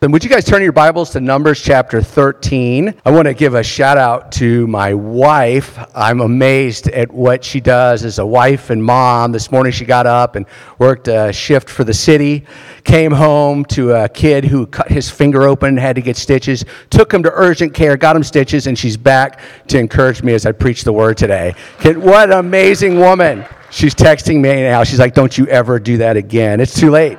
Then would you guys turn your Bibles to Numbers chapter 13? I want to give a shout out to my wife. I'm amazed at what she does as a wife and mom. This morning she got up and worked a shift for the city, came home to a kid who cut his finger open, had to get stitches, took him to urgent care, got him stitches, and she's back to encourage me as I preach the word today. What an amazing woman. She's texting me now. She's like, Don't you ever do that again. It's too late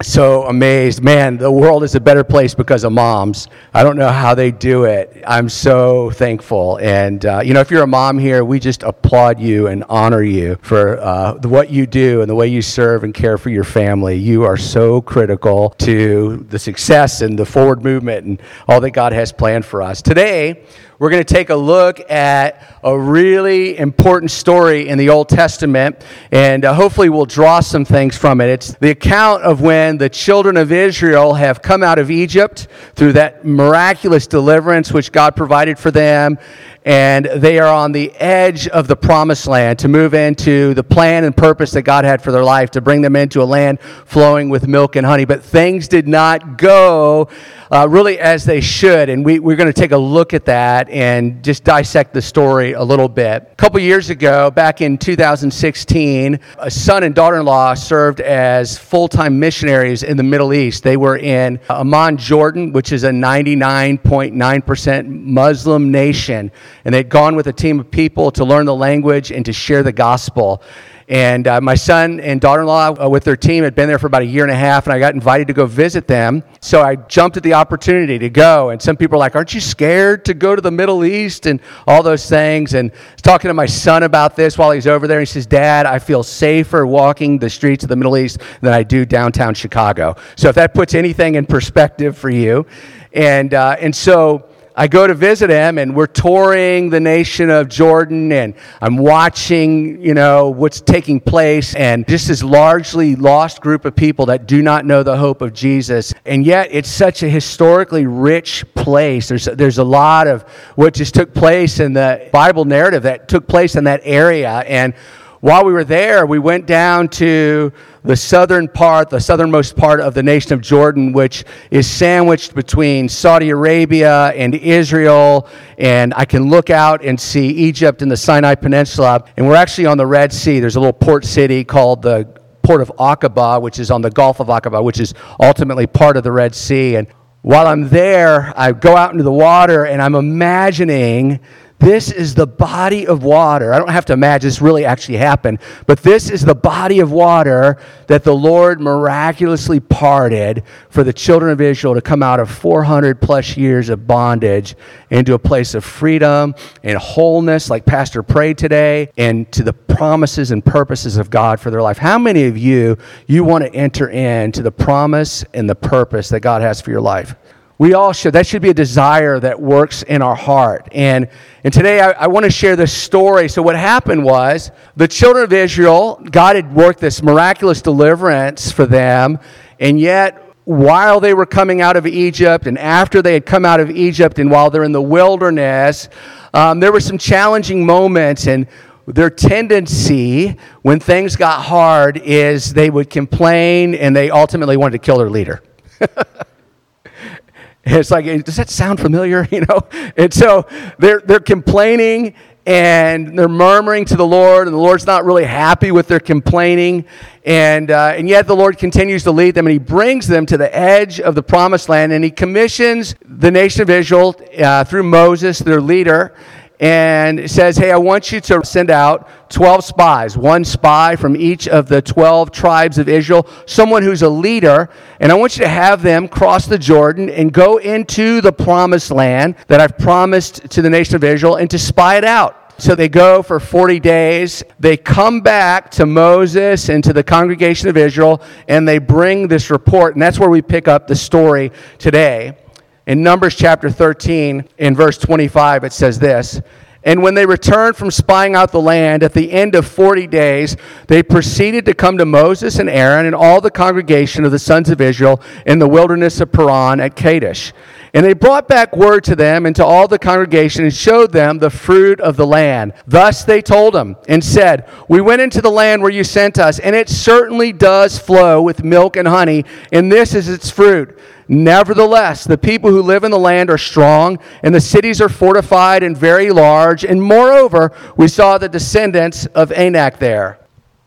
so amazed. Man, the world is a better place because of moms. I don't know how they do it. I'm so thankful. And, uh, you know, if you're a mom here, we just applaud you and honor you for uh, what you do and the way you serve and care for your family. You are so critical to the success and the forward movement and all that God has planned for us. Today, we're going to take a look at a really important story in the Old Testament, and uh, hopefully we'll draw some things from it. It's the account of when the children of Israel have come out of Egypt through that miraculous deliverance which God provided for them and they are on the edge of the promised land to move into the plan and purpose that God had for their life, to bring them into a land flowing with milk and honey. But things did not go uh, really as they should, and we, we're going to take a look at that and just dissect the story a little bit. A couple years ago, back in 2016, a son and daughter in law served as full time missionaries in the Middle East. They were in Amman, Jordan, which is a 99.9% Muslim nation and they'd gone with a team of people to learn the language and to share the gospel. And uh, my son and daughter in law, uh, with their team, had been there for about a year and a half, and I got invited to go visit them. So I jumped at the opportunity to go. And some people are like, Aren't you scared to go to the Middle East and all those things? And I was talking to my son about this while he's over there. He says, Dad, I feel safer walking the streets of the Middle East than I do downtown Chicago. So if that puts anything in perspective for you. And, uh, and so, I go to visit him and we're touring the nation of Jordan and I'm watching, you know, what's taking place and just this largely lost group of people that do not know the hope of Jesus. And yet it's such a historically rich place. There's, there's a lot of what just took place in the Bible narrative that took place in that area. And while we were there, we went down to the southern part, the southernmost part of the nation of Jordan, which is sandwiched between Saudi Arabia and Israel. And I can look out and see Egypt and the Sinai Peninsula. And we're actually on the Red Sea. There's a little port city called the port of Aqaba, which is on the Gulf of Aqaba, which is ultimately part of the Red Sea. And while I'm there, I go out into the water and I'm imagining this is the body of water. I don't have to imagine this really actually happened, but this is the body of water that the Lord miraculously parted for the children of Israel to come out of 400 plus years of bondage into a place of freedom and wholeness, like Pastor prayed today, and to the promises and purposes of God for their life. How many of you you want to enter into the promise and the purpose that God has for your life? We all should. That should be a desire that works in our heart. And, and today I, I want to share this story. So, what happened was the children of Israel, God had worked this miraculous deliverance for them, and yet while they were coming out of Egypt and after they had come out of Egypt and while they're in the wilderness, um, there were some challenging moments. And their tendency when things got hard is they would complain and they ultimately wanted to kill their leader. It's like, does that sound familiar? You know? And so they're, they're complaining and they're murmuring to the Lord, and the Lord's not really happy with their complaining. And, uh, and yet the Lord continues to lead them, and He brings them to the edge of the promised land, and He commissions the nation of Israel uh, through Moses, their leader, and says, Hey, I want you to send out 12 spies, one spy from each of the 12 tribes of Israel, someone who's a leader, and I want you to have them cross the Jordan and go into the promised land that I've promised to the nation of Israel and to spy it out. So they go for 40 days. They come back to Moses and to the congregation of Israel, and they bring this report. And that's where we pick up the story today. In Numbers chapter 13, in verse 25, it says this And when they returned from spying out the land at the end of 40 days, they proceeded to come to Moses and Aaron and all the congregation of the sons of Israel in the wilderness of Paran at Kadesh. And they brought back word to them and to all the congregation and showed them the fruit of the land. Thus they told them and said, We went into the land where you sent us, and it certainly does flow with milk and honey, and this is its fruit. Nevertheless, the people who live in the land are strong, and the cities are fortified and very large. And moreover, we saw the descendants of Anak there.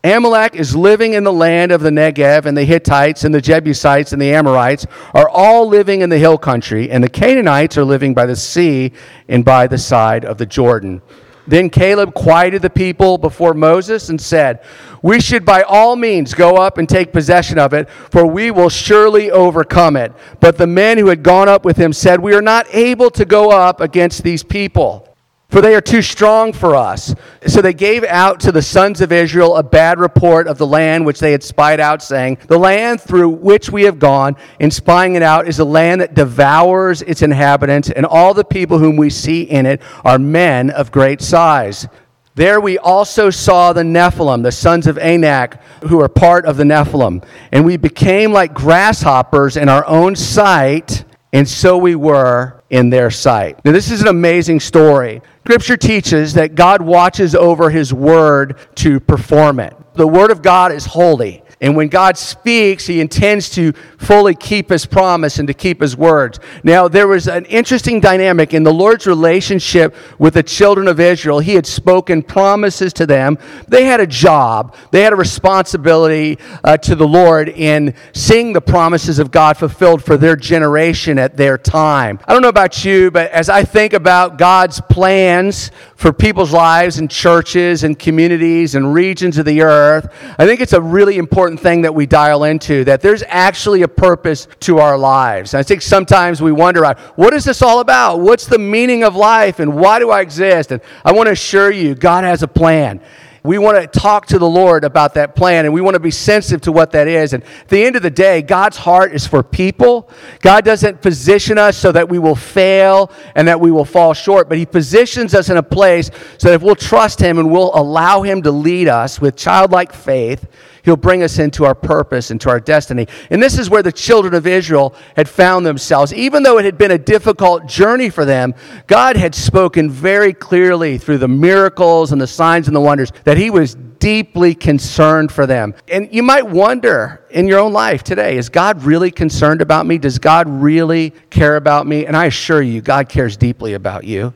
Amalek is living in the land of the Negev, and the Hittites, and the Jebusites, and the Amorites are all living in the hill country, and the Canaanites are living by the sea and by the side of the Jordan. Then Caleb quieted the people before Moses and said, We should by all means go up and take possession of it, for we will surely overcome it. But the men who had gone up with him said, We are not able to go up against these people for they are too strong for us. So they gave out to the sons of Israel a bad report of the land which they had spied out, saying, The land through which we have gone in spying it out is a land that devours its inhabitants, and all the people whom we see in it are men of great size. There we also saw the Nephilim, the sons of Anak, who are part of the Nephilim. And we became like grasshoppers in our own sight, and so we were in their sight. Now, this is an amazing story. Scripture teaches that God watches over his word to perform it. The word of God is holy. And when God speaks, he intends to fully keep his promise and to keep his words. Now, there was an interesting dynamic in the Lord's relationship with the children of Israel. He had spoken promises to them. They had a job, they had a responsibility uh, to the Lord in seeing the promises of God fulfilled for their generation at their time. I don't know about you, but as I think about God's plans for people's lives and churches and communities and regions of the earth, I think it's a really important thing that we dial into that there's actually a purpose to our lives. And I think sometimes we wonder, uh, what is this all about? What's the meaning of life and why do I exist? And I want to assure you, God has a plan we want to talk to the Lord about that plan and we want to be sensitive to what that is. And at the end of the day, God's heart is for people. God doesn't position us so that we will fail and that we will fall short, but He positions us in a place so that if we'll trust Him and we'll allow Him to lead us with childlike faith, He'll bring us into our purpose, into our destiny. And this is where the children of Israel had found themselves. Even though it had been a difficult journey for them, God had spoken very clearly through the miracles and the signs and the wonders that He was deeply concerned for them. And you might wonder in your own life today is God really concerned about me? Does God really care about me? And I assure you, God cares deeply about you.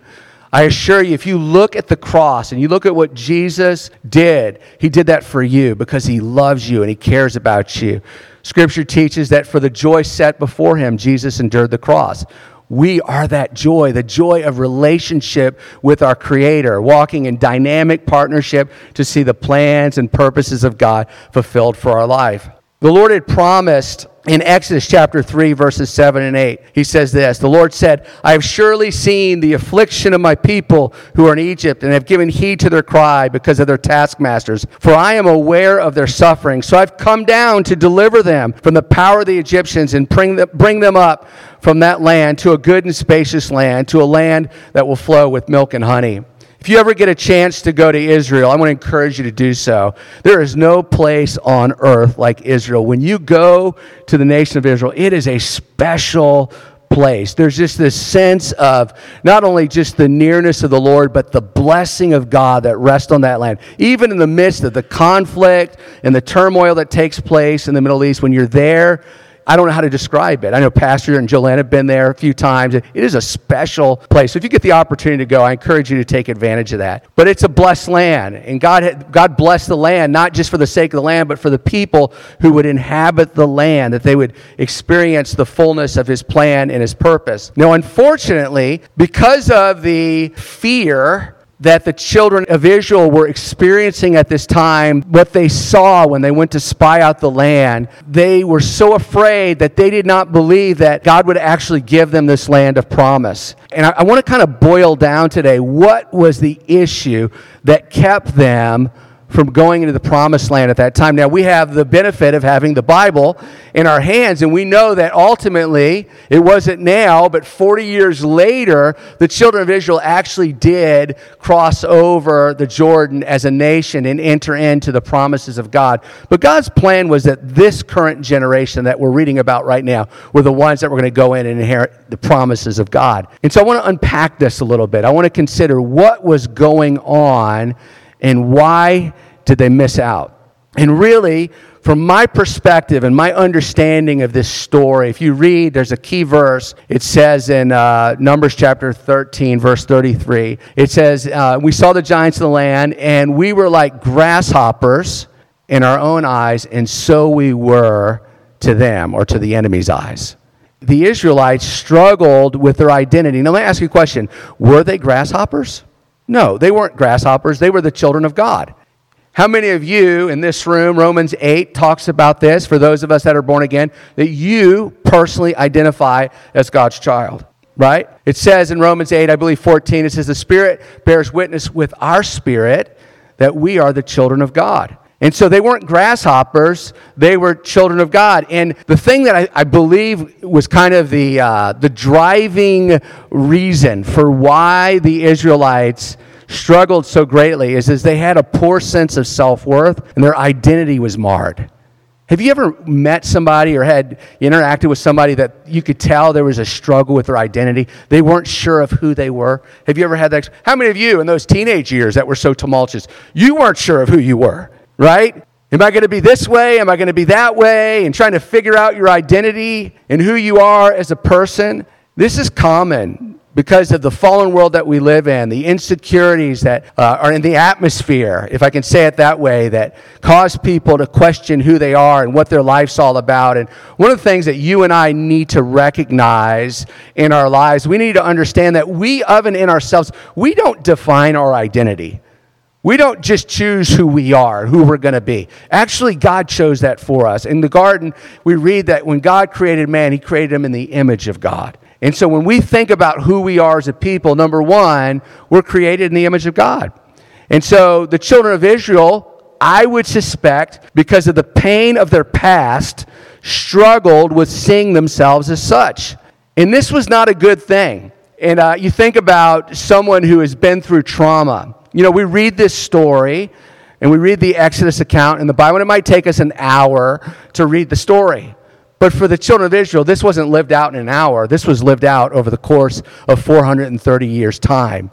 I assure you, if you look at the cross and you look at what Jesus did, he did that for you because he loves you and he cares about you. Scripture teaches that for the joy set before him, Jesus endured the cross. We are that joy, the joy of relationship with our Creator, walking in dynamic partnership to see the plans and purposes of God fulfilled for our life. The Lord had promised in Exodus chapter 3, verses 7 and 8, he says this The Lord said, I have surely seen the affliction of my people who are in Egypt, and have given heed to their cry because of their taskmasters. For I am aware of their suffering. So I've come down to deliver them from the power of the Egyptians and bring them, bring them up from that land to a good and spacious land, to a land that will flow with milk and honey. If you ever get a chance to go to Israel, I want to encourage you to do so. There is no place on earth like Israel. When you go to the nation of Israel, it is a special place. There's just this sense of not only just the nearness of the Lord, but the blessing of God that rests on that land. Even in the midst of the conflict and the turmoil that takes place in the Middle East, when you're there, I don't know how to describe it. I know Pastor and Joanne have been there a few times. It is a special place. So if you get the opportunity to go, I encourage you to take advantage of that. But it's a blessed land, and God, God blessed the land, not just for the sake of the land, but for the people who would inhabit the land, that they would experience the fullness of His plan and His purpose. Now, unfortunately, because of the fear that the children of Israel were experiencing at this time, what they saw when they went to spy out the land, they were so afraid that they did not believe that God would actually give them this land of promise. And I, I want to kind of boil down today what was the issue that kept them from going into the promised land at that time. Now, we have the benefit of having the Bible in our hands, and we know that ultimately, it wasn't now, but 40 years later, the children of Israel actually did cross over the Jordan as a nation and enter into the promises of God. But God's plan was that this current generation that we're reading about right now were the ones that were going to go in and inherit the promises of God. And so I want to unpack this a little bit. I want to consider what was going on and why did they miss out? And really, from my perspective and my understanding of this story, if you read, there's a key verse. It says in uh, Numbers chapter 13, verse 33, it says, uh, We saw the giants of the land, and we were like grasshoppers in our own eyes, and so we were to them or to the enemy's eyes. The Israelites struggled with their identity. Now, let me ask you a question Were they grasshoppers? No, they weren't grasshoppers. They were the children of God. How many of you in this room, Romans 8 talks about this, for those of us that are born again, that you personally identify as God's child, right? It says in Romans 8, I believe 14, it says, The Spirit bears witness with our spirit that we are the children of God. And so they weren't grasshoppers, they were children of God. And the thing that I, I believe was kind of the, uh, the driving reason for why the Israelites struggled so greatly is, is they had a poor sense of self worth and their identity was marred. Have you ever met somebody or had interacted with somebody that you could tell there was a struggle with their identity? They weren't sure of who they were. Have you ever had that? How many of you in those teenage years that were so tumultuous, you weren't sure of who you were, right? Am I going to be this way? Am I going to be that way? And trying to figure out your identity and who you are as a person. This is common because of the fallen world that we live in, the insecurities that uh, are in the atmosphere, if I can say it that way, that cause people to question who they are and what their life's all about. And one of the things that you and I need to recognize in our lives, we need to understand that we, of and in ourselves, we don't define our identity. We don't just choose who we are, who we're going to be. Actually, God chose that for us. In the garden, we read that when God created man, he created him in the image of God. And so when we think about who we are as a people, number one, we're created in the image of God. And so the children of Israel, I would suspect, because of the pain of their past, struggled with seeing themselves as such. And this was not a good thing. And uh, you think about someone who has been through trauma. You know, we read this story and we read the Exodus account in the Bible, and it might take us an hour to read the story. But for the children of Israel, this wasn't lived out in an hour. This was lived out over the course of 430 years' time.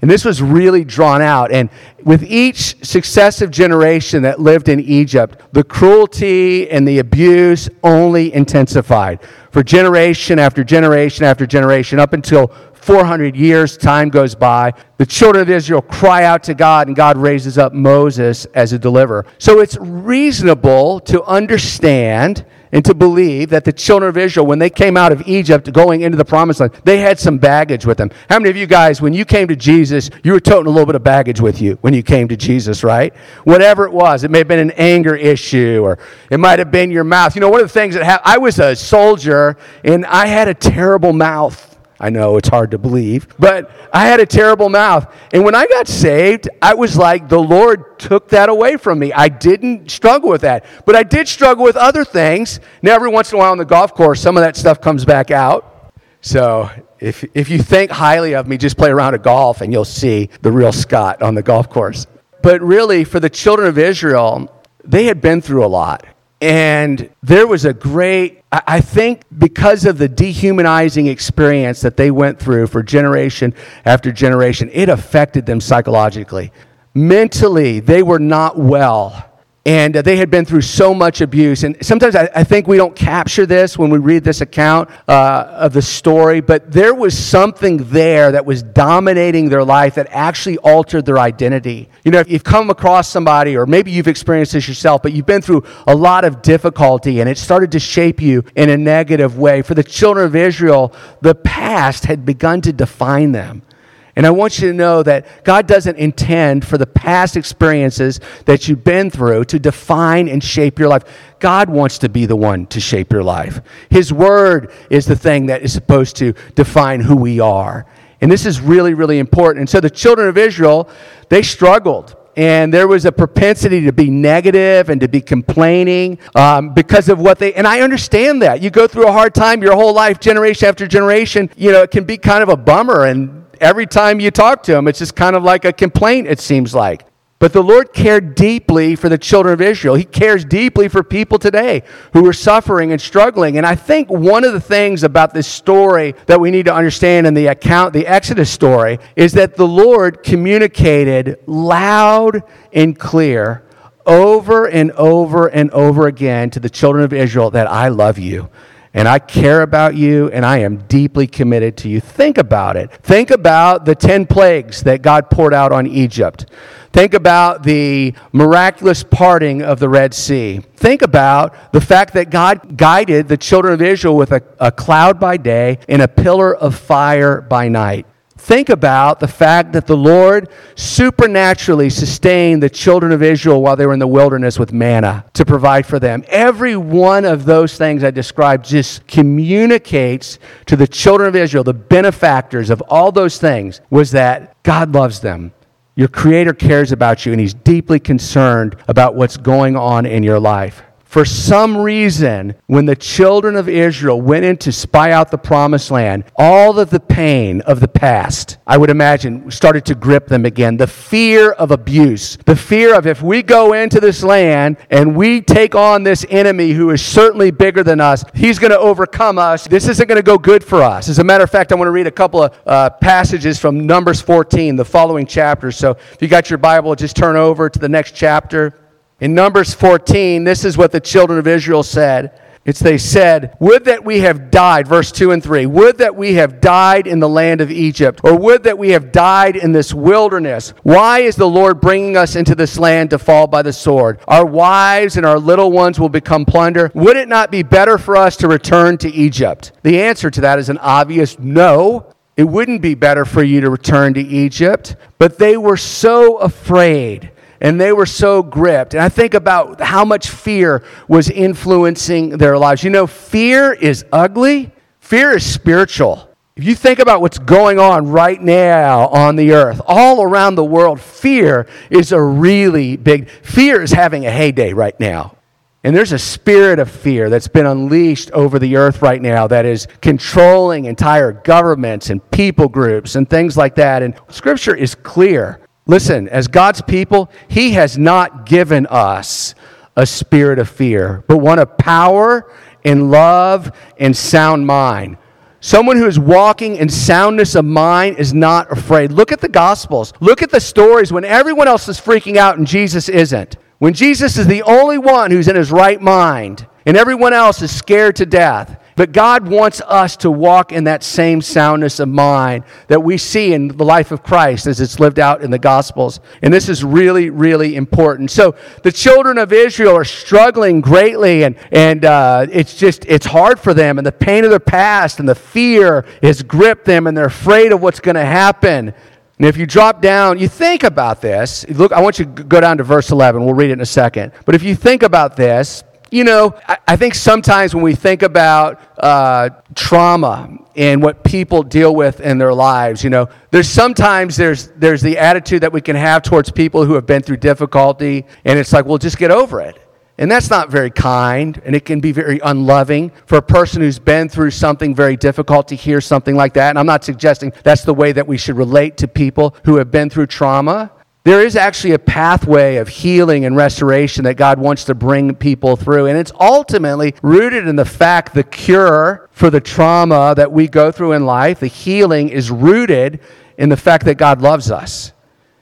And this was really drawn out. And with each successive generation that lived in Egypt, the cruelty and the abuse only intensified. For generation after generation after generation, up until 400 years, time goes by. The children of Israel cry out to God, and God raises up Moses as a deliverer. So it's reasonable to understand and to believe that the children of Israel, when they came out of Egypt going into the promised land, they had some baggage with them. How many of you guys, when you came to Jesus, you were toting a little bit of baggage with you when you came to Jesus, right? Whatever it was, it may have been an anger issue or it might have been your mouth. You know, one of the things that happened, I was a soldier and I had a terrible mouth. I know it's hard to believe, but I had a terrible mouth. And when I got saved, I was like, the Lord took that away from me. I didn't struggle with that, but I did struggle with other things. Now, every once in a while on the golf course, some of that stuff comes back out. So if, if you think highly of me, just play around a golf and you'll see the real Scott on the golf course. But really, for the children of Israel, they had been through a lot. And there was a great, I think, because of the dehumanizing experience that they went through for generation after generation, it affected them psychologically. Mentally, they were not well and they had been through so much abuse. And sometimes I, I, think we don't capture this when we read this account uh, of the story, but there was something there that was dominating their life that actually altered their identity. You know, if you've come across somebody, or maybe you've experienced this yourself, but you've been through a lot of difficulty and it started to shape you in a negative way. For the children of Israel, the past had begun to define them. And I want you to know that God doesn't intend for the past experiences that you've been through to define and shape your life. God wants to be the one to shape your life. His word is the thing that is supposed to define who we are. And this is really, really important. And so the children of Israel, they struggled and there was a propensity to be negative and to be complaining um, because of what they and i understand that you go through a hard time your whole life generation after generation you know it can be kind of a bummer and every time you talk to him, it's just kind of like a complaint, it seems like. But the Lord cared deeply for the children of Israel. He cares deeply for people today who are suffering and struggling. And I think one of the things about this story that we need to understand in the account, the Exodus story, is that the Lord communicated loud and clear over and over and over again to the children of Israel that I love you and I care about you and I am deeply committed to you. Think about it. Think about the 10 plagues that God poured out on Egypt. Think about the miraculous parting of the Red Sea. Think about the fact that God guided the children of Israel with a, a cloud by day and a pillar of fire by night. Think about the fact that the Lord supernaturally sustained the children of Israel while they were in the wilderness with manna to provide for them. Every one of those things I described just communicates to the children of Israel, the benefactors of all those things, was that God loves them. Your Creator cares about you, and He's deeply concerned about what's going on in your life for some reason, when the children of Israel went in to spy out the promised land, all of the pain of the past, I would imagine, started to grip them again. The fear of abuse, the fear of if we go into this land and we take on this enemy who is certainly bigger than us, he's going to overcome us. This isn't going to go good for us. As a matter of fact, I want to read a couple of uh, passages from Numbers 14, the following chapter. So if you got your Bible, just turn over to the next chapter. In Numbers 14, this is what the children of Israel said. It's they said, Would that we have died, verse 2 and 3, would that we have died in the land of Egypt, or would that we have died in this wilderness. Why is the Lord bringing us into this land to fall by the sword? Our wives and our little ones will become plunder. Would it not be better for us to return to Egypt? The answer to that is an obvious no. It wouldn't be better for you to return to Egypt, but they were so afraid and they were so gripped. And I think about how much fear was influencing their lives. You know, fear is ugly, fear is spiritual. If you think about what's going on right now on the earth, all around the world, fear is a really big, fear is having a heyday right now. And there's a spirit of fear that's been unleashed over the earth right now that is controlling entire governments and people groups and things like that. And scripture is clear Listen, as God's people, He has not given us a spirit of fear, but one of power and love and sound mind. Someone who is walking in soundness of mind is not afraid. Look at the Gospels. Look at the stories when everyone else is freaking out and Jesus isn't. When Jesus is the only one who's in his right mind and everyone else is scared to death. But God wants us to walk in that same soundness of mind that we see in the life of Christ as it's lived out in the Gospels. And this is really, really important. So the children of Israel are struggling greatly, and, and uh, it's just, it's hard for them. And the pain of their past and the fear has gripped them, and they're afraid of what's going to happen. And if you drop down, you think about this. Look, I want you to go down to verse 11. We'll read it in a second. But if you think about this, you know, I, I, think sometimes when we think about uh, trauma and what people deal with in their lives, you know, there's sometimes there's there's the attitude that we can have towards people who have been through difficulty, and it's like, well, just get over it. And that's not very kind, and it can be very unloving for a person who's been through something very difficult to hear something like that. And I'm not suggesting that's the way that we should relate to people who have been through trauma. There is actually a pathway of healing and restoration that God wants to bring people through. And it's ultimately rooted in the fact the cure for the trauma that we go through in life, the healing, is rooted in the fact that God loves us.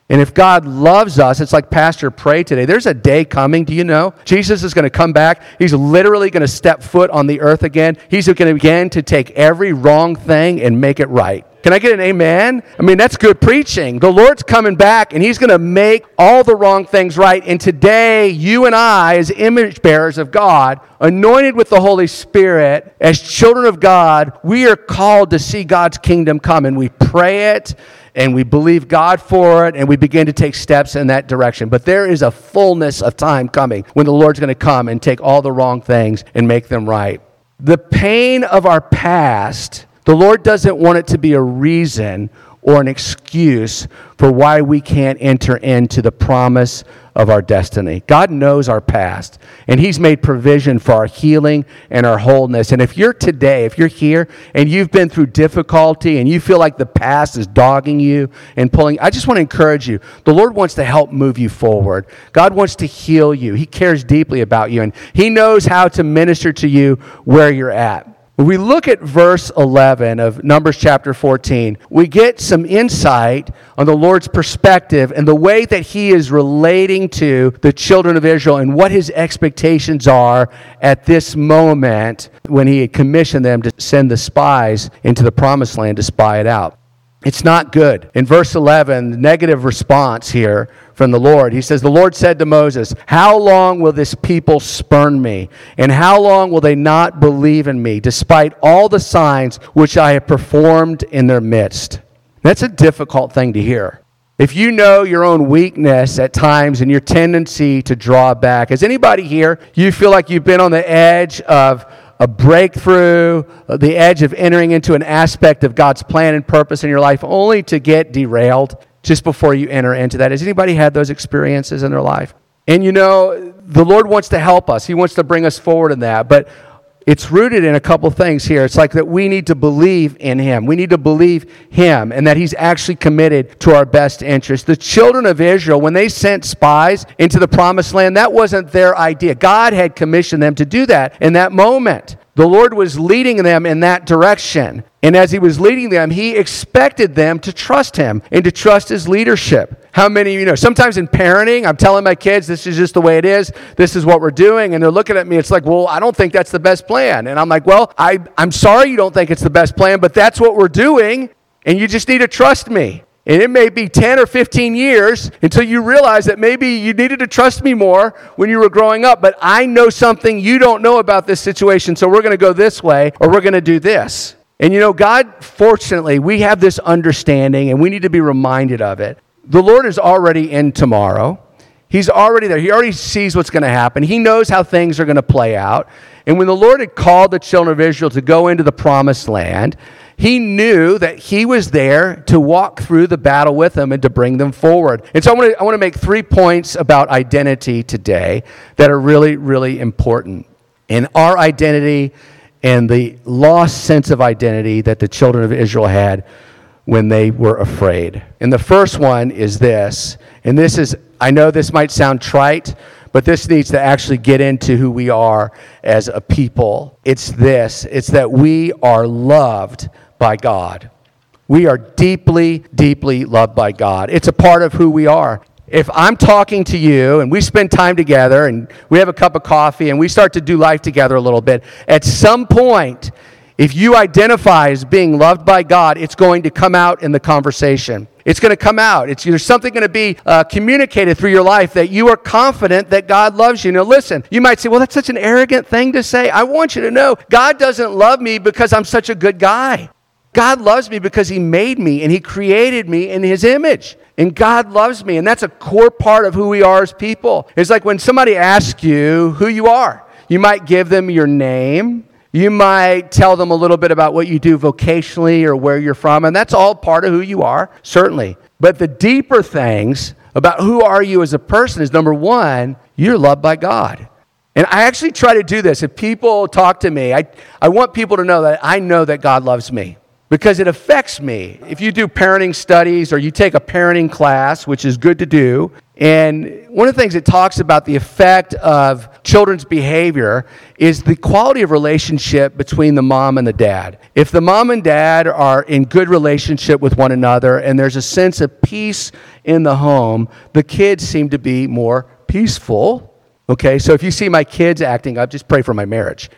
And if God loves us, it's like Pastor Pray today. There's a day coming, do you know? Jesus is going to come back. He's literally going to step foot on the earth again. He's going to begin to take every wrong thing and make it right. Can I get an amen? I mean, that's good preaching. The Lord's coming back and He's going to make all the wrong things right. And today, you and I, as image bearers of God, anointed with the Holy Spirit, as children of God, we are called to see God's kingdom come. And we pray it and we believe God for it and we begin to take steps in that direction. But there is a fullness of time coming when the Lord's going to come and take all the wrong things and make them right. The pain of our past the Lord doesn't want it to be a reason or an excuse for why we can't enter into the promise of our destiny. God knows our past, and He's made provision for our healing and our wholeness. And if you're today, if you're here and you've been through difficulty and you feel like the past is dogging you and pulling, I just want to encourage you. The Lord wants to help move you forward. God wants to heal you. He cares deeply about you, and He knows how to minister to you where you're at. When we look at verse 11 of Numbers chapter 14, we get some insight on the Lord's perspective and the way that He is relating to the children of Israel and what His expectations are at this moment when He had commissioned them to send the spies into the promised land to spy it out. It's not good. In verse 11, the negative response here from the Lord, he says, The Lord said to Moses, How long will this people spurn me? And how long will they not believe in me, despite all the signs which I have performed in their midst? That's a difficult thing to hear. If you know your own weakness at times and your tendency to draw back, has anybody here, you feel like you've been on the edge of a breakthrough, uh, the edge of entering into an aspect of God's plan and purpose in your life only to get derailed just before you enter into that. Has anybody had those experiences in their life? And you know, the Lord wants to help us. He wants to bring us forward in that. But it's rooted in a couple things here. It's like that we need to believe in Him. We need to believe Him and that He's actually committed to our best interest. The children of Israel, when they sent spies into the promised land, that wasn't their idea. God had commissioned them to do that in that moment. The Lord was leading them in that direction. And as He was leading them, He expected them to trust Him and to trust His leadership. How many you know? Sometimes in parenting, I'm telling my kids, this is just the way it is. This is what we're doing. And they're looking at me. It's like, well, I don't think that's the best plan. And I'm like, well, I, I'm sorry you don't think it's the best plan, but that's what we're doing. And you just need to trust me. And it may be 10 or 15 years until you realize that maybe you needed to trust me more when you were growing up, but I know something you don't know about this situation, so we're going to go this way or we're going to do this. And you know, God, fortunately, we have this understanding and we need to be reminded of it. The Lord is already in tomorrow. He's already there. He already sees what's going to happen. He knows how things are going to play out. And when the Lord had called the children of Israel to go into the promised land, he knew that he was there to walk through the battle with them and to bring them forward. And so I want to, I want to make three points about identity today that are really, really important. In our identity and the lost sense of identity that the children of Israel had when they were afraid. And the first one is this, and this is, I know this might sound trite, but this needs to actually get into who we are as a people. It's this it's that we are loved by God. We are deeply, deeply loved by God. It's a part of who we are. If I'm talking to you and we spend time together and we have a cup of coffee and we start to do life together a little bit, at some point, if you identify as being loved by God, it's going to come out in the conversation. It's going to come out. It's, there's something going to be uh, communicated through your life that you are confident that God loves you. Now, listen, you might say, well, that's such an arrogant thing to say. I want you to know God doesn't love me because I'm such a good guy. God loves me because He made me and He created me in His image. And God loves me. And that's a core part of who we are as people. It's like when somebody asks you who you are, you might give them your name. You might tell them a little bit about what you do vocationally or where you're from. And that's all part of who you are, certainly. But the deeper things about who are you as a person is number one, you're loved by God. And I actually try to do this. If people talk to me, I, I want people to know that I know that God loves me because it affects me. If you do parenting studies or you take a parenting class, which is good to do, and one of the things it talks about the effect of children's behavior is the quality of relationship between the mom and the dad. If the mom and dad are in good relationship with one another and there's a sense of peace in the home, the kids seem to be more peaceful. Okay, so if you see my kids acting up, just pray for my marriage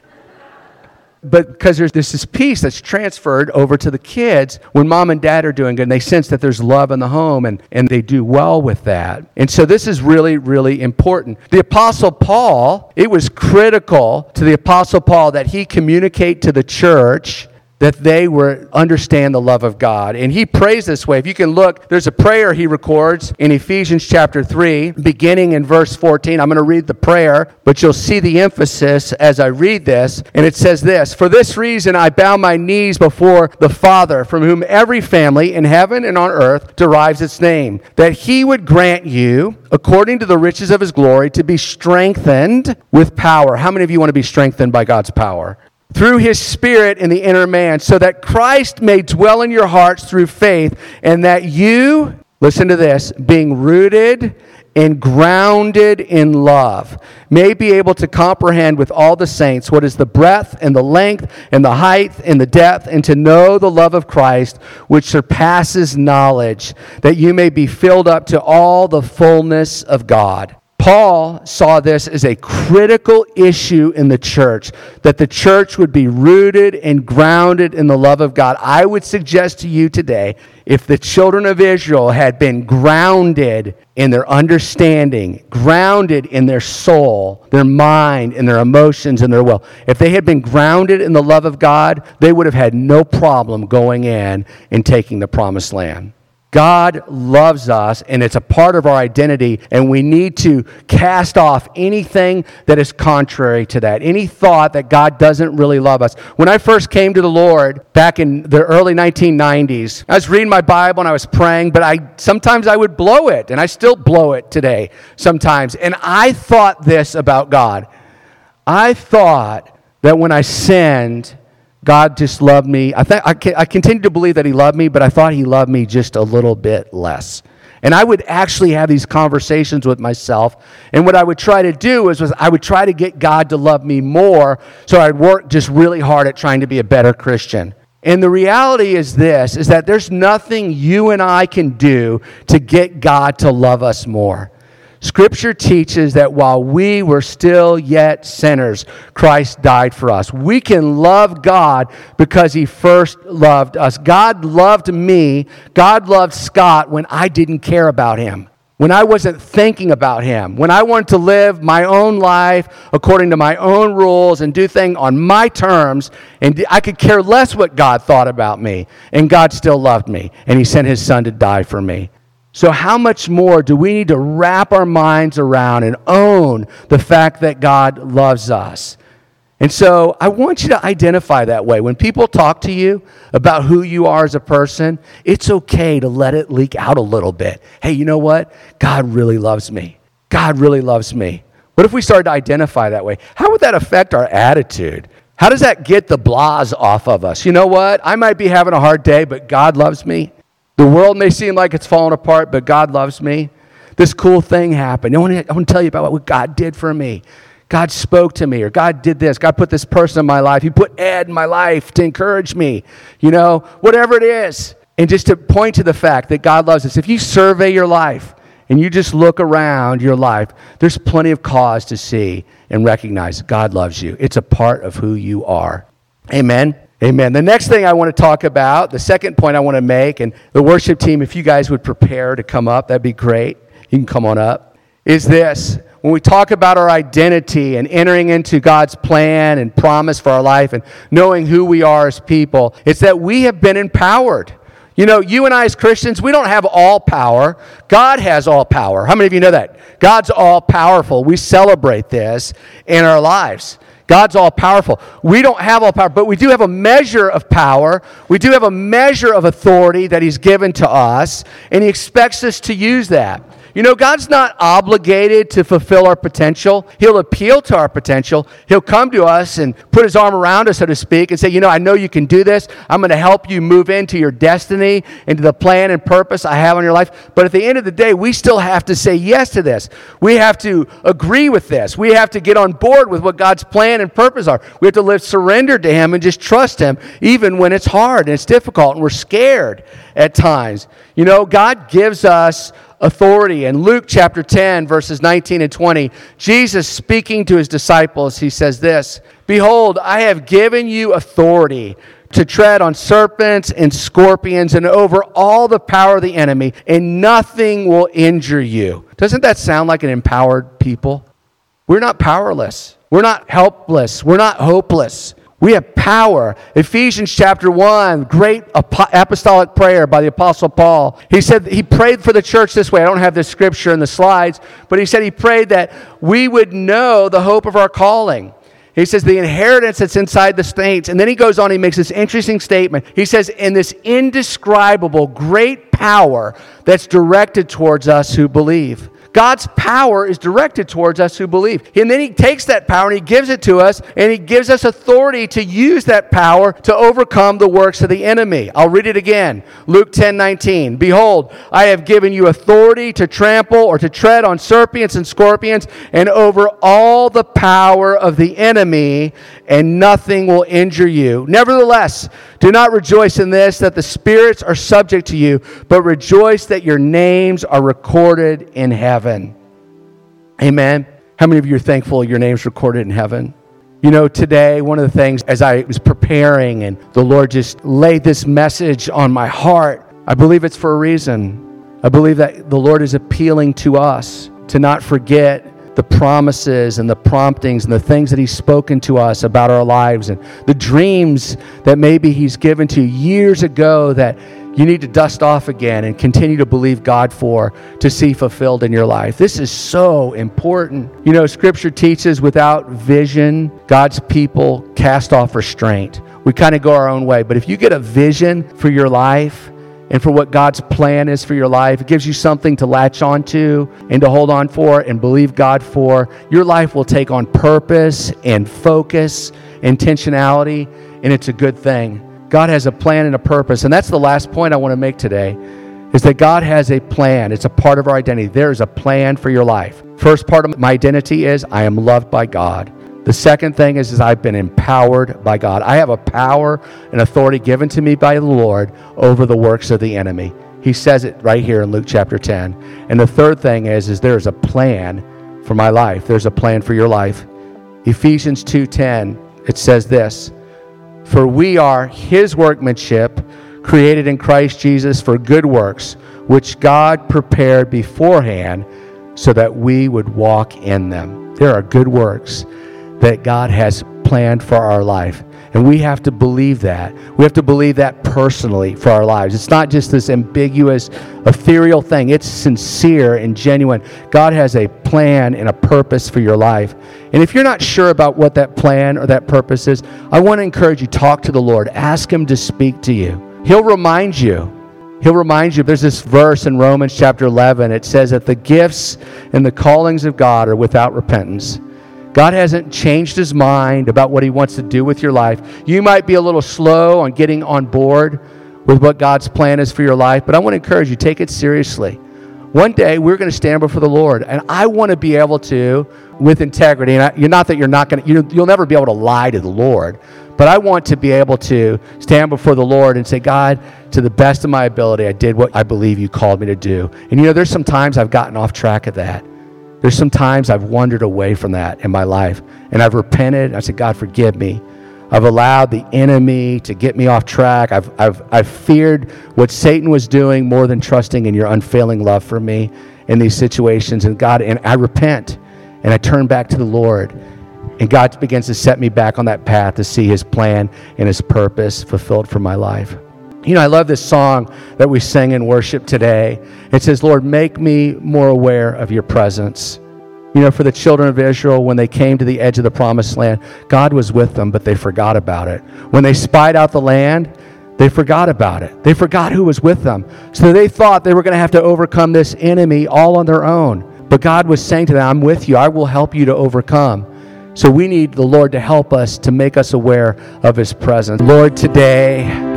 but because there's this, this peace that's transferred over to the kids when mom and dad are doing good and they sense that there's love in the home and, and they do well with that. And so this is really, really important. The Apostle Paul, it was critical to the Apostle Paul that he communicate to the church that they were understand the love of God. And he prays this way. If you can look, there's a prayer he records in Ephesians chapter 3, beginning in verse 14. I'm going to read the prayer, but you'll see the emphasis as I read this. And it says this For this reason I bow my knees before the Father, from whom every family in heaven and on earth derives its name, that he would grant you, according to the riches of his glory, to be strengthened with power. How many of you want to be strengthened by God's power? Through his spirit in the inner man, so that Christ may dwell in your hearts through faith, and that you, listen to this, being rooted and grounded in love, may be able to comprehend with all the saints what is the breadth and the length and the height and the depth, and to know the love of Christ, which surpasses knowledge, that you may be filled up to all the fullness of God. Paul saw this as a critical issue in the church, that the church would be rooted and grounded in the love of God. I would suggest to you today if the children of Israel had been grounded in their understanding, grounded in their soul, their mind, and their emotions and their will, if they had been grounded in the love of God, they would have had no problem going in and taking the promised land. God loves us, and it's a part of our identity, and we need to cast off anything that is contrary to that. Any thought that God doesn't really love us. When I first came to the Lord back in the early 1990s, I was reading my Bible and I was praying, but I sometimes I would blow it, and I still blow it today sometimes. And I thought this about God. I thought that when I sinned, God just loved me. I, th- I, I continue to believe that He loved me, but I thought He loved me just a little bit less. And I would actually have these conversations with myself. And what I would try to do is was I would try to get God to love me more. So I'd work just really hard at trying to be a better Christian. And the reality is this is that there's nothing you and I can do to get God to love us more. Scripture teaches that while we were still yet sinners, Christ died for us. We can love God because He first loved us. God loved me, God loved Scott when I didn't care about him, when I wasn't thinking about him, when I wanted to live my own life according to my own rules and do things on my terms, and I could care less what God thought about me. And God still loved me, and He sent His Son to die for me. So, how much more do we need to wrap our minds around and own the fact that God loves us? And so, I want you to identify that way. When people talk to you about who you are as a person, it's okay to let it leak out a little bit. Hey, you know what? God really loves me. God really loves me. What if we started to identify that way? How would that affect our attitude? How does that get the blahs off of us? You know what? I might be having a hard day, but God loves me. The world may seem like it's falling apart, but God loves me. This cool thing happened. I want, to, I want to tell you about what God did for me. God spoke to me, or God did this. God put this person in my life. He put Ed in my life to encourage me, you know, whatever it is. And just to point to the fact that God loves us. If you survey your life and you just look around your life, there's plenty of cause to see and recognize God loves you. It's a part of who you are. Amen. Amen. The next thing I want to talk about, the second point I want to make, and the worship team, if you guys would prepare to come up, that'd be great. You can come on up. Is this when we talk about our identity and entering into God's plan and promise for our life and knowing who we are as people, it's that we have been empowered. You know, you and I as Christians, we don't have all power. God has all power. How many of you know that? God's all powerful. We celebrate this in our lives. God's all powerful. We don't have all power, but we do have a measure of power. We do have a measure of authority that He's given to us, and He expects us to use that. You know, God's not obligated to fulfill our potential. He'll appeal to our potential. He'll come to us and put his arm around us, so to speak, and say, You know, I know you can do this. I'm going to help you move into your destiny, into the plan and purpose I have on your life. But at the end of the day, we still have to say yes to this. We have to agree with this. We have to get on board with what God's plan and purpose are. We have to live surrendered to Him and just trust Him, even when it's hard and it's difficult and we're scared at times. You know, God gives us authority. In Luke chapter 10, verses 19 and 20, Jesus speaking to his disciples, he says this Behold, I have given you authority to tread on serpents and scorpions and over all the power of the enemy, and nothing will injure you. Doesn't that sound like an empowered people? We're not powerless. We're not helpless. We're not hopeless. We have power. Ephesians chapter 1, great apostolic prayer by the Apostle Paul. He said he prayed for the church this way. I don't have this scripture in the slides, but he said he prayed that we would know the hope of our calling. He says the inheritance that's inside the saints. And then he goes on, he makes this interesting statement. He says, in this indescribable great power that's directed towards us who believe. God's power is directed towards us who believe. And then He takes that power and He gives it to us, and He gives us authority to use that power to overcome the works of the enemy. I'll read it again Luke 10 19. Behold, I have given you authority to trample or to tread on serpents and scorpions and over all the power of the enemy, and nothing will injure you. Nevertheless, do not rejoice in this that the spirits are subject to you, but rejoice that your names are recorded in heaven. Amen. How many of you are thankful your name's recorded in heaven? You know, today, one of the things as I was preparing and the Lord just laid this message on my heart, I believe it's for a reason. I believe that the Lord is appealing to us to not forget the promises and the promptings and the things that He's spoken to us about our lives and the dreams that maybe He's given to you years ago that you need to dust off again and continue to believe God for to see fulfilled in your life. This is so important. You know, Scripture teaches without vision, God's people cast off restraint. We kind of go our own way. But if you get a vision for your life, and for what God's plan is for your life. It gives you something to latch onto and to hold on for and believe God for. Your life will take on purpose and focus, intentionality, and it's a good thing. God has a plan and a purpose. And that's the last point I want to make today is that God has a plan. It's a part of our identity. There is a plan for your life. First part of my identity is I am loved by God. The second thing is, is I've been empowered by God. I have a power and authority given to me by the Lord over the works of the enemy. He says it right here in Luke chapter 10. And the third thing is, is there's a plan for my life. There's a plan for your life. Ephesians 2:10, it says this, "For we are his workmanship, created in Christ Jesus for good works, which God prepared beforehand so that we would walk in them." There are good works that God has planned for our life. And we have to believe that. We have to believe that personally for our lives. It's not just this ambiguous, ethereal thing, it's sincere and genuine. God has a plan and a purpose for your life. And if you're not sure about what that plan or that purpose is, I want to encourage you talk to the Lord. Ask him to speak to you. He'll remind you. He'll remind you. There's this verse in Romans chapter 11. It says that the gifts and the callings of God are without repentance. God hasn't changed his mind about what he wants to do with your life. You might be a little slow on getting on board with what God's plan is for your life, but I want to encourage you take it seriously. One day we're going to stand before the Lord, and I want to be able to, with integrity, and I, you're not that you're not going to, you, you'll never be able to lie to the Lord, but I want to be able to stand before the Lord and say, God, to the best of my ability, I did what I believe you called me to do. And you know, there's some times I've gotten off track of that. There's some times I've wandered away from that in my life, and I've repented. I said, God, forgive me. I've allowed the enemy to get me off track. I've, I've, I've feared what Satan was doing more than trusting in your unfailing love for me in these situations. And God, and I repent and I turn back to the Lord. And God begins to set me back on that path to see his plan and his purpose fulfilled for my life. You know, I love this song that we sang in worship today. It says, Lord, make me more aware of your presence. You know, for the children of Israel, when they came to the edge of the promised land, God was with them, but they forgot about it. When they spied out the land, they forgot about it. They forgot who was with them. So they thought they were going to have to overcome this enemy all on their own. But God was saying to them, I'm with you. I will help you to overcome. So we need the Lord to help us to make us aware of his presence. Lord, today,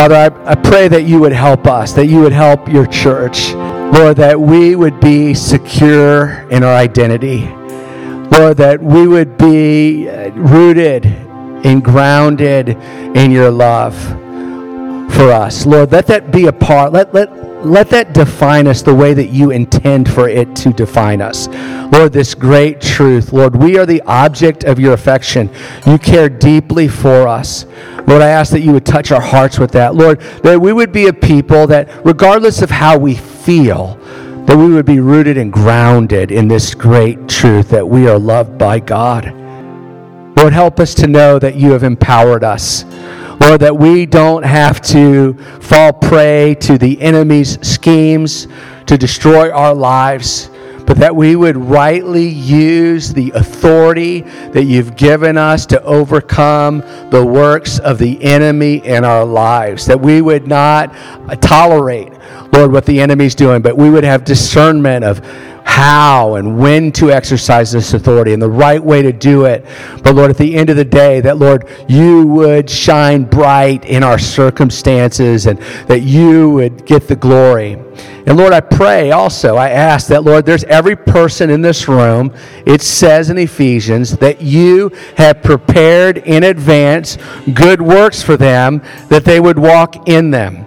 Father, I, I pray that you would help us, that you would help your church. Lord, that we would be secure in our identity. Lord, that we would be uh, rooted and grounded in your love for us. Lord, let that be a part. Let, let, let that define us the way that you intend for it to define us. Lord, this great truth. Lord, we are the object of your affection. You care deeply for us. Lord, I ask that you would touch our hearts with that. Lord, that we would be a people that, regardless of how we feel, that we would be rooted and grounded in this great truth that we are loved by God. Lord, help us to know that you have empowered us. Lord, that we don't have to fall prey to the enemy's schemes to destroy our lives but that we would rightly use the authority that you've given us to overcome the works of the enemy in our lives. That we would not tolerate, Lord, what the enemy's doing, but we would have discernment of how and when to exercise this authority and the right way to do it. But Lord, at the end of the day, that Lord, you would shine bright in our circumstances and that you would get the glory. And Lord, I pray also, I ask that, Lord, there's every person in this room, it says in Ephesians, that you have prepared in advance good works for them, that they would walk in them.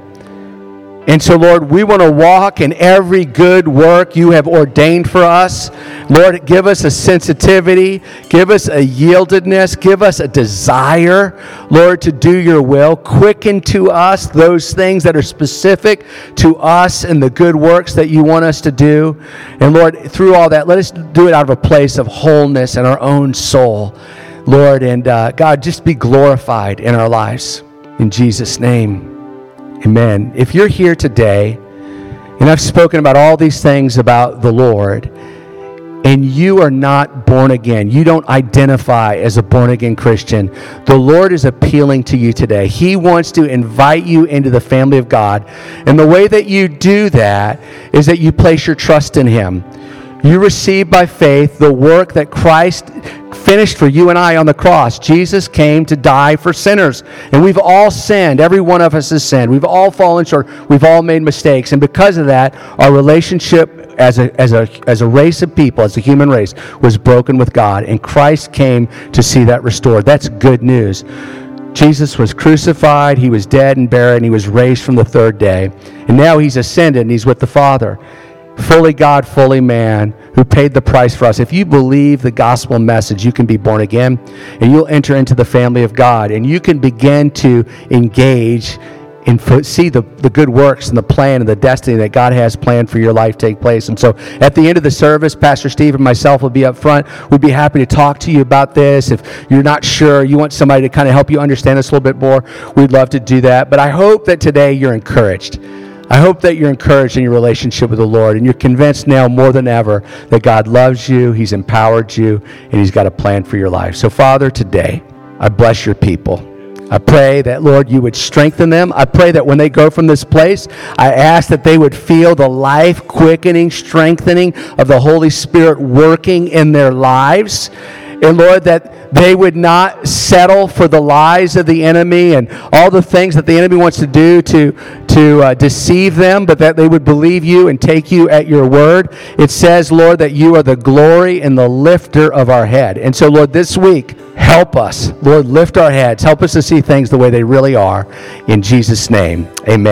And so, Lord, we want to walk in every good work you have ordained for us. Lord, give us a sensitivity, give us a yieldedness, give us a desire, Lord, to do your will. Quicken to us those things that are specific to us and the good works that you want us to do. And Lord, through all that, let us do it out of a place of wholeness in our own soul, Lord. And uh, God, just be glorified in our lives. In Jesus' name. Amen. If you're here today, and I've spoken about all these things about the Lord, and you are not born again, you don't identify as a born again Christian, the Lord is appealing to you today. He wants to invite you into the family of God. And the way that you do that is that you place your trust in Him. You receive by faith the work that Christ finished for you and I on the cross. Jesus came to die for sinners. And we've all sinned. Every one of us has sinned. We've all fallen short. We've all made mistakes. And because of that, our relationship as a, as a, as a race of people, as a human race, was broken with God. And Christ came to see that restored. That's good news. Jesus was crucified, he was dead and buried, and he was raised from the third day. And now he's ascended and he's with the Father fully God, fully man, who paid the price for us. If you believe the gospel message, you can be born again and you'll enter into the family of God and you can begin to engage and see the, the good works and the plan and the destiny that God has planned for your life take place. And so at the end of the service, Pastor Steve and myself will be up front. We'd be happy to talk to you about this. If you're not sure, you want somebody to kind of help you understand this a little bit more, we'd love to do that. But I hope that today you're encouraged. I hope that you're encouraged in your relationship with the Lord and you're convinced now more than ever that God loves you, He's empowered you, and He's got a plan for your life. So, Father, today, I bless your people. I pray that, Lord, you would strengthen them. I pray that when they go from this place, I ask that they would feel the life quickening, strengthening of the Holy Spirit working in their lives. And Lord, that they would not settle for the lies of the enemy and all the things that the enemy wants to do to, to uh, deceive them, but that they would believe you and take you at your word. It says, Lord, that you are the glory and the lifter of our head. And so, Lord, this week, help us. Lord, lift our heads. Help us to see things the way they really are. In Jesus' name, amen.